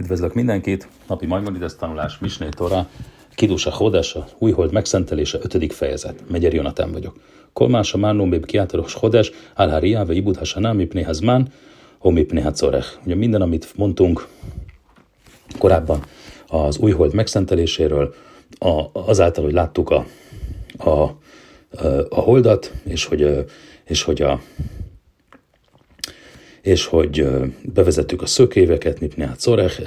Üdvözlök mindenkit! Napi Maimonides tanulás, Misné Tora, Kidusa Hodása, Újhold megszentelése, 5. fejezet. Megyer Jonatán vagyok. Kolmás a Márnum Béb Kiátoros Hodes, Álháriá, ve Ibud Hasanám, Mipné Hazmán, Ho Mipné Hacorech. Ugye minden, amit mondtunk korábban az Újhold megszenteléséről, a, azáltal, hogy láttuk a, a, a holdat, és hogy, és hogy a és hogy bevezettük a szökéveket, Mipneát Szorech,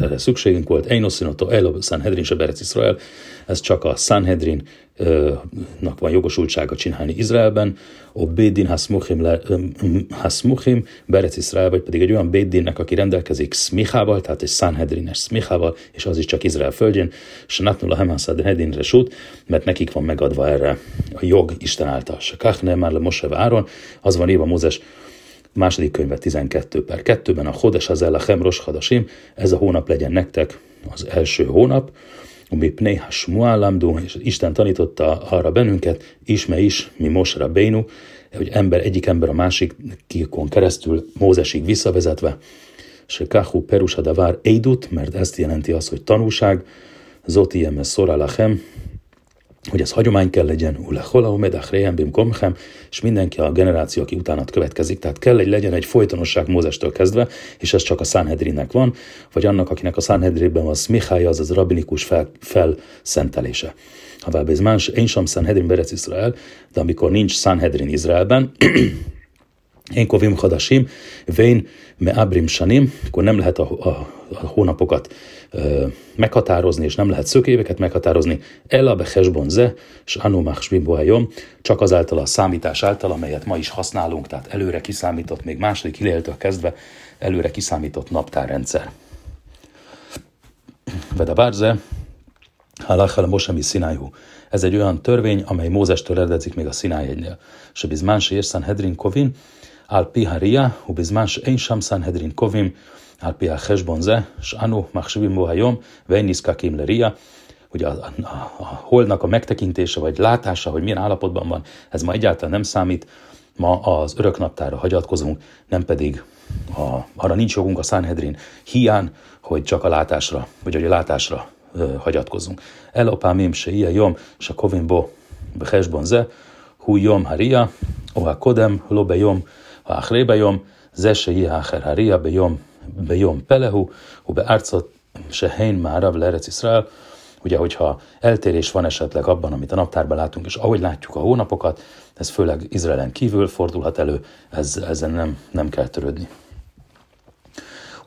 erre szükségünk volt, Einoszinoto, Elo, Sanhedrin, Seberec Israel, ez csak a Sanhedrin nak van jogosultsága csinálni Izraelben, a Bédin Hasmuchim, Hasmuchim Berec Izrael, vagy pedig egy olyan Bédinnek, aki rendelkezik Smichával, tehát egy Sanhedrines Smichával, és az is csak Izrael földjén, és Natnul a Hemaszad Hedin Resut, mert nekik van megadva erre a jog Isten által. Kachne, már le Moshe Áron, az van írva Mózes második könyve 12 per 2-ben a Hodes az a Hemros Hadasim, ez a hónap legyen nektek az első hónap, ami Pneiha Smuállamdu, és Isten tanította arra bennünket, isme is, mi Mosra Bénu, hogy ember, egyik ember a másik kikon keresztül Mózesig visszavezetve, se Kahu Perusadavár Eidut, mert ezt jelenti az, hogy tanúság, Zoti Emes Soralachem, hogy ez hagyomány kell legyen, ulechola umedach bim komchem, és mindenki a generáció, aki utánat következik, tehát kell egy legyen egy folytonosság Mózestől kezdve, és ez csak a Sanhedrinnek van, vagy annak, akinek a Sanhedrinben van smihája, az az rabinikus fel, felszentelése. Ha ez más, én sem Sanhedrin Berec Izrael, de amikor nincs Sanhedrin Izraelben, én kovim hadasim, vén me abrim sanim, akkor nem lehet a, a, a hónapokat ö, meghatározni, és nem lehet szökéveket meghatározni. Ella behesbon ze, és anumach jom, csak azáltal a számítás által, amelyet ma is használunk, tehát előre kiszámított, még második hiléltől kezdve előre kiszámított naptárrendszer. Veda bárze, halachal mosemi szinájú. Ez egy olyan törvény, amely Mózes-től eredezik még a Sinai egynél. És bizmánsi érszán Hedrin Kovin, al piharia, u bizmánsi én sem Kovin, על פי החשבון זה, שאנו מחשבים בו היום ואין נזקקים לראייה, hogy a, a, a holdnak a megtekintése vagy látása, hogy milyen állapotban van, ez ma egyáltalán nem számít, ma az öröknaptára hagyatkozunk, nem pedig a, arra nincs jogunk a Sanhedrin hián, hogy csak a látásra, vagy hogy a látásra ö, hagyatkozunk. Elopámim se ilyen jom, se kovin bo behesbon ze, hu jom haria, oha kodem, lo be jom, האחרי ביום, זה שיהיה האחר bejön pelehu, u beárcot sehén már a lerec Israel, ugye, hogyha eltérés van esetleg abban, amit a naptárban látunk, és ahogy látjuk a hónapokat, ez főleg Izraelen kívül fordulhat elő, ez, ezen nem, nem kell törődni.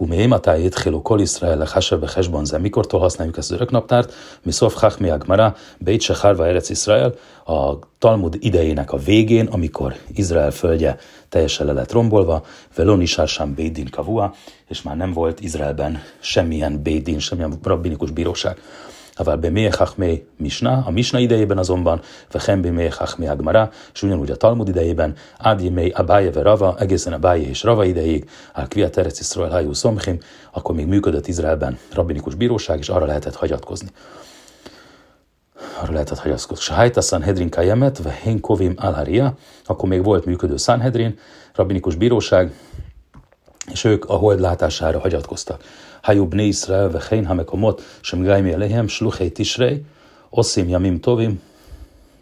ומאימתי התחילו כל ישראל לחשב בחשבון זה, mikortól használjuk ezt az öröknaptárt, mi szof chachmi agmara, beit shechar Eretz Israel, a Talmud idejének a végén, amikor Izrael földje teljesen le lett rombolva, velon sem Bédin kavua, és már nem volt Izraelben semmilyen Bédin, semmilyen rabbinikus bíróság. Avál Bemé Hachmé Misna, a Misna idejében azonban, Vechem Bemé Hachmé Agmara, és ugyanúgy a Talmud idejében, Ádi Mé Abáje Rava, egészen Abáje és Rava ideig, Alkvia Terec Iszrael Hajú Szomchim, akkor még működött Izraelben rabbinikus bíróság, és arra lehetett hagyatkozni arra lehetett hagyatkozni. Sahajta Sanhedrin Kajemet, Vehenkovim Alharia, akkor még volt működő Sanhedrin, rabbinikus bíróság, és ők a hold látására hagyatkoztak. Hajú bni Israel, ve hein hamekomot, sem gájmi elehem, sluhei tisrei, oszim jamim tovim,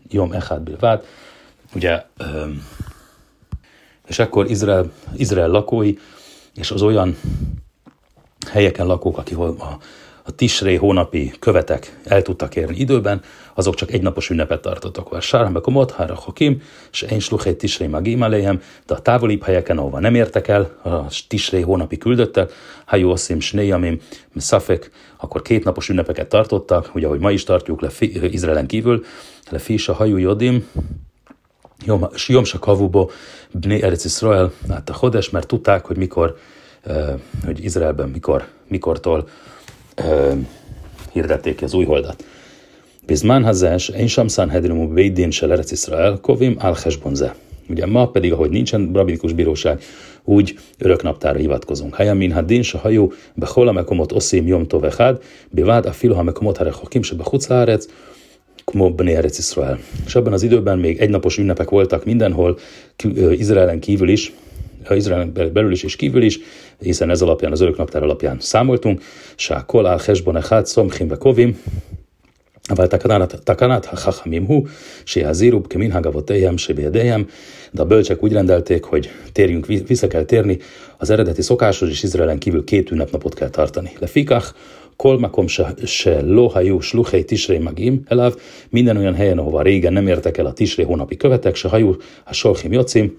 jom echad bilvát. Ugye, és akkor Izrael, Izrael lakói, és az olyan helyeken lakók, akik a, a Tisré hónapi követek el tudtak érni időben, azok csak egy napos ünnepet tartottak. A Sárhambe komot, Hára Hokim, és én sluchét Tisré Magim aléhem, de a távolibb helyeken, ahova nem értek el, a Tisré hónapi küldöttek, Hajú Oszim, Snéjamim, Szafek, akkor két napos ünnepeket tartottak, ugye ahogy ma is tartjuk le Izraelen kívül, le Fisa Hajú Jodim, Jom Kavubo, Bné Eretz Israel, hát a Hodes, mert tudták, hogy mikor, hogy Izraelben mikor, mikortól hirdették ki az új holdat. Bizmán hazás, én sem Sanhedrimu Bédin se Eretz Israel, kovim al ze. Ugye ma pedig, ahogy nincsen rabinikus bíróság, úgy öröknaptára hivatkozunk. Helyen min haddin se hajó, behol a mekomot oszim jom tovechad, bivád a filo ha mekomot harechokim se bechutz lárec, Kmo Bnei. És abban az időben még egynapos ünnepek voltak mindenhol, Izraelen kívül is, Izraelen belül is és kívül is, hiszen ez alapján, az örök naptár alapján számoltunk, Sá Kolál, Hesbon, Echad, Szomchim, Kovim, אבל תקנת החכמים הוא שיעזירו כמנהג אבותיהם שבידיהם, de a bölcsek úgy rendelték, hogy térjünk, vissza kell térni, az eredeti szokáshoz és Izraelen kívül két ünnepnapot kell tartani. Lefikach, kol makom se lohajú sluhei tisré magim elav, minden olyan helyen, ahova régen nem értek el a tisré hónapi követek, se hajú a solchim jocim,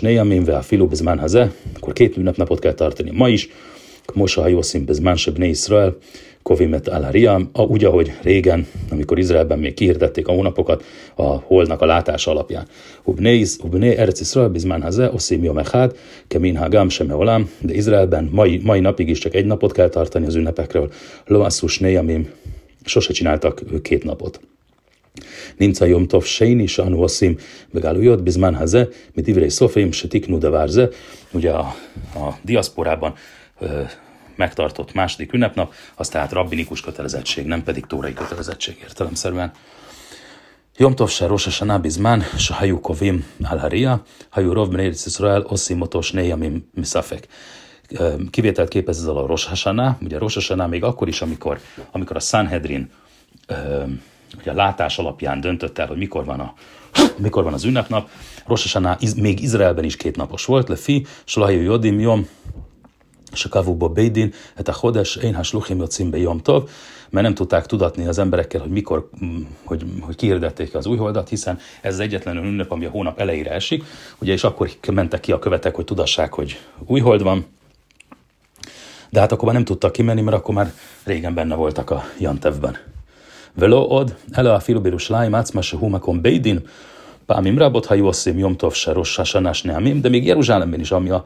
néjamim, ve a filu bezmán haze, akkor két ünnepnapot kell tartani ma is, Mosa hajószim bezmán se bne Israel, Kovimet Alariam, úgy, ahogy régen, amikor Izraelben még kihirdették a hónapokat a holnak a látása alapján. Ubné, Erec Israel bizmán haze, oszim jom echad, kemin hagam sem olam, de Izraelben mai, mai napig is csak egy napot kell tartani az ünnepekről. Loassus néjamim, sose csináltak két napot. נמצא יום טוב שני שאנו עושים בגלויות בזמן הזה, מדברי סופרים שתיקנו דבר זה. Ugye a, a diaszporában megtartott második ünnepnap, az tehát rabbinikus kötelezettség, nem pedig tórai kötelezettség értelemszerűen. Yom Tov se Rosh Hashanah bizman, se hajú kovim al haria, hajú rov ben Eretz Yisrael, oszim motos nejamim misafek. Kivételt képez ezzel a Rosh Hashanah, ugye Rosh Hashanah még akkor is, amikor, amikor a Sanhedrin hogy a látás alapján döntött el, hogy mikor van, a, mikor van az ünnepnap. Rosasaná iz, még Izraelben is két napos volt, lefi, Slahjú Jodim, Jom, Sakavuba Bédin, hát a Hodes, én has Luchim Jocimbe Jom Tov, mert nem tudták tudatni az emberekkel, hogy mikor, mm, hogy, hogy kiirdették az újholdat, hiszen ez az egyetlen ünnep, ami a hónap elejére esik, ugye, és akkor mentek ki a követek, hogy tudassák, hogy újhold van, de hát akkor már nem tudtak kimenni, mert akkor már régen benne voltak a Jantevben. Velo od, ele a filubirus láim, átszma se humakon beidin, pámim rabot, ha jó szém, jomtov se rossz, de még Jeruzsálemben is, ami a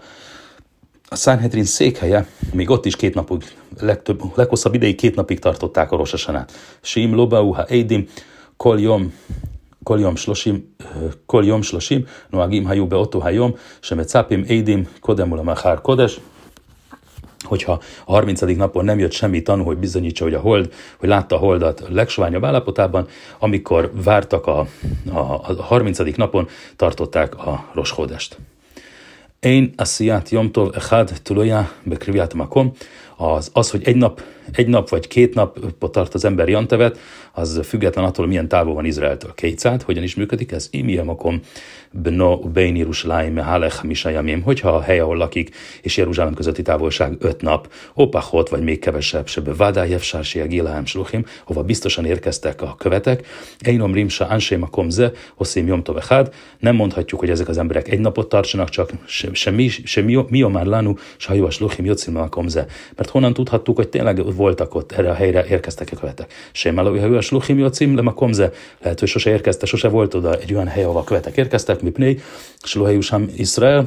a Sanhedrin székhelye, még ott is két napig, legtöbb, leghosszabb ideig két napig tartották a rosasanát. Sim, Lobau, Ha Eidim, Kol Yom, Kol Yom Shloshim, Kol Yom Shloshim, Noagim Hayu Beoto Hayom, Shemetzapim Eidim, Kodemul Machar Kodes, hogyha a 30. napon nem jött semmi tanú, hogy bizonyítsa, hogy a hold, hogy látta a holdat a legsoványabb állapotában, amikor vártak a, a, a 30. napon, tartották a roshodest. Én a Yom Tov Echad Tuloja Bekriviát Makom, az, az, hogy egy nap, egy nap vagy két nap tart az ember Jantevet, az független attól, milyen távol van Izraeltől. Kétszát, hogyan is működik ez? Imi Makom Bno Bein Yerushalayim Halech Misayamim, hogyha a hely, ahol lakik, és Jeruzsálem közötti távolság öt nap, opachot, vagy még kevesebb, sebe Vadájev Sársi Gilahem Sluchim, hova biztosan érkeztek a követek, Einom Rimsa Ansém Komze, Oszim Yom Tovechad, nem mondhatjuk, hogy ezek az emberek egy napot tartsanak, csak se, mi, se mi, már lánú, se hajó a Sluchim Jocim Komze. Mert honnan tudhattuk, hogy tényleg voltak ott, erre a helyre érkeztek a követek. Sem hajó a Sluchim Jocim le Komze, lehet, hogy sose érkezte, sose volt oda egy olyan hely, ahol a követek érkeztek, מפני שלא היו שם ישראל.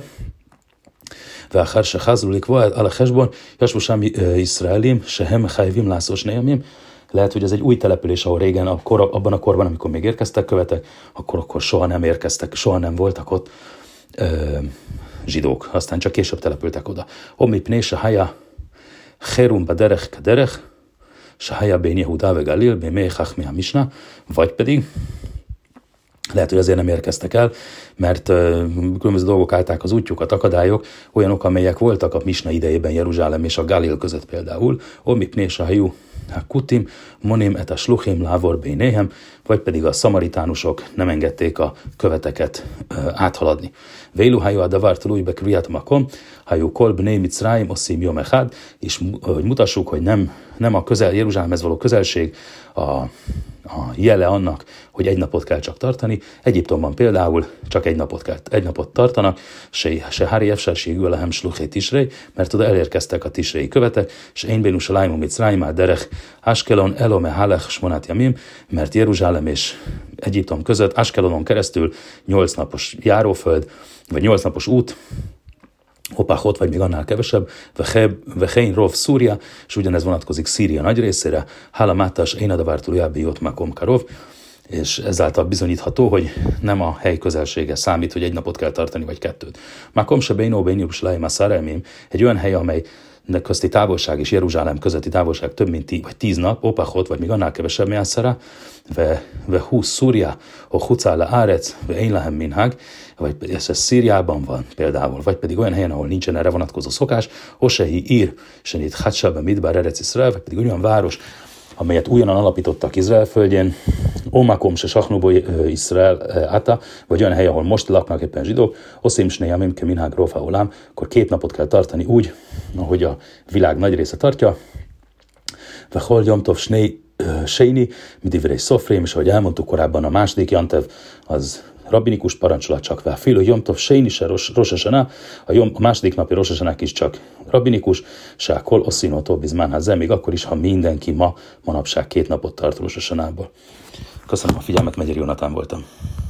ואחר שחזרו לקבוע על החשבון, ישבו שם ישראלים שהם חייבים לעשות שני ימים. Lehet, hogy ez egy új település, ahol régen, a kor, abban a korban, amikor még érkeztek követek, akkor, akkor soha nem érkeztek, soha nem voltak ott ö, zsidók. Aztán csak később települtek oda. Omi pné se haja herum baderech kaderech, se haja ben Yehuda ve Galil, be mechach mi a misna, vagy pedig lehet, hogy azért nem érkeztek el, mert különböző dolgok állták az útjukat, akadályok, olyanok, amelyek voltak a Misna idejében Jeruzsálem és a Galil között például, Omip Nésahajú, Kutim, Monim et a Sluchim Lávor Bénéhem, vagy pedig a szamaritánusok nem engedték a követeket áthaladni. Vélu hajú a davar tulúj be kriát makom, hajú kol bné mitzráim oszim jom és hogy mutassuk, hogy nem, nem a közel, Jeruzsálemhez való közelség a a jele annak, hogy egy napot kell csak tartani. Egyiptomban például csak egy napot, kell, egy napot tartanak, se, se Hári Efsárségű lehem sluché tisrei, mert oda elérkeztek a tisrei követek, és én bénus a lájmum derech, Askelon elome halech smonát jamim, mert Jeruzsálem és Egyiptom között Askelonon keresztül nyolc napos járóföld, vagy nyolc napos út, Opachot, vagy még annál kevesebb, Vechein Rov Szúria, és ugyanez vonatkozik Szíria nagy részére, Halamátas Énadavártul Jábi Makom Karov, és ezáltal bizonyítható, hogy nem a hely közelsége számít, hogy egy napot kell tartani, vagy kettőt. Makom se Beinó Beinjus Laima Szaremim, egy olyan hely, amely közti távolság és Jeruzsálem közötti távolság több mint tí, vagy tíz nap, Opachot, vagy még annál kevesebb Meászara, ve, ve húsz Szúria, o Hucála Árec, ve Én Minhag, vagy ez, ez Szíriában van például, vagy pedig olyan helyen, ahol nincsen erre vonatkozó szokás, Hosehi ír, Senit Hatsaba Midbar Eretz Israel, vagy pedig olyan város, amelyet újonnan alapítottak Izrael földjén, Omakom se Sachnubo Izrael Ata, vagy olyan hely, ahol most laknak éppen zsidók, Oszim Snei ke Minhag Rofa Olam, akkor két napot kell tartani úgy, ahogy a világ nagy része tartja, Vehol Jomtov Snei Seini, Midivrei Szofrém, és ahogy elmondtuk korábban, a második Jantev az rabinikus parancsolat csak vá. Filo Jomtov Seini se Rosesana, a, jom, a második napi Rosesanák is csak rabinikus, se kol oszínótó bizmánházzal, még akkor is, ha mindenki ma, manapság két napot tart Rosesanából. Köszönöm a figyelmet, Megyeri Jonatán voltam.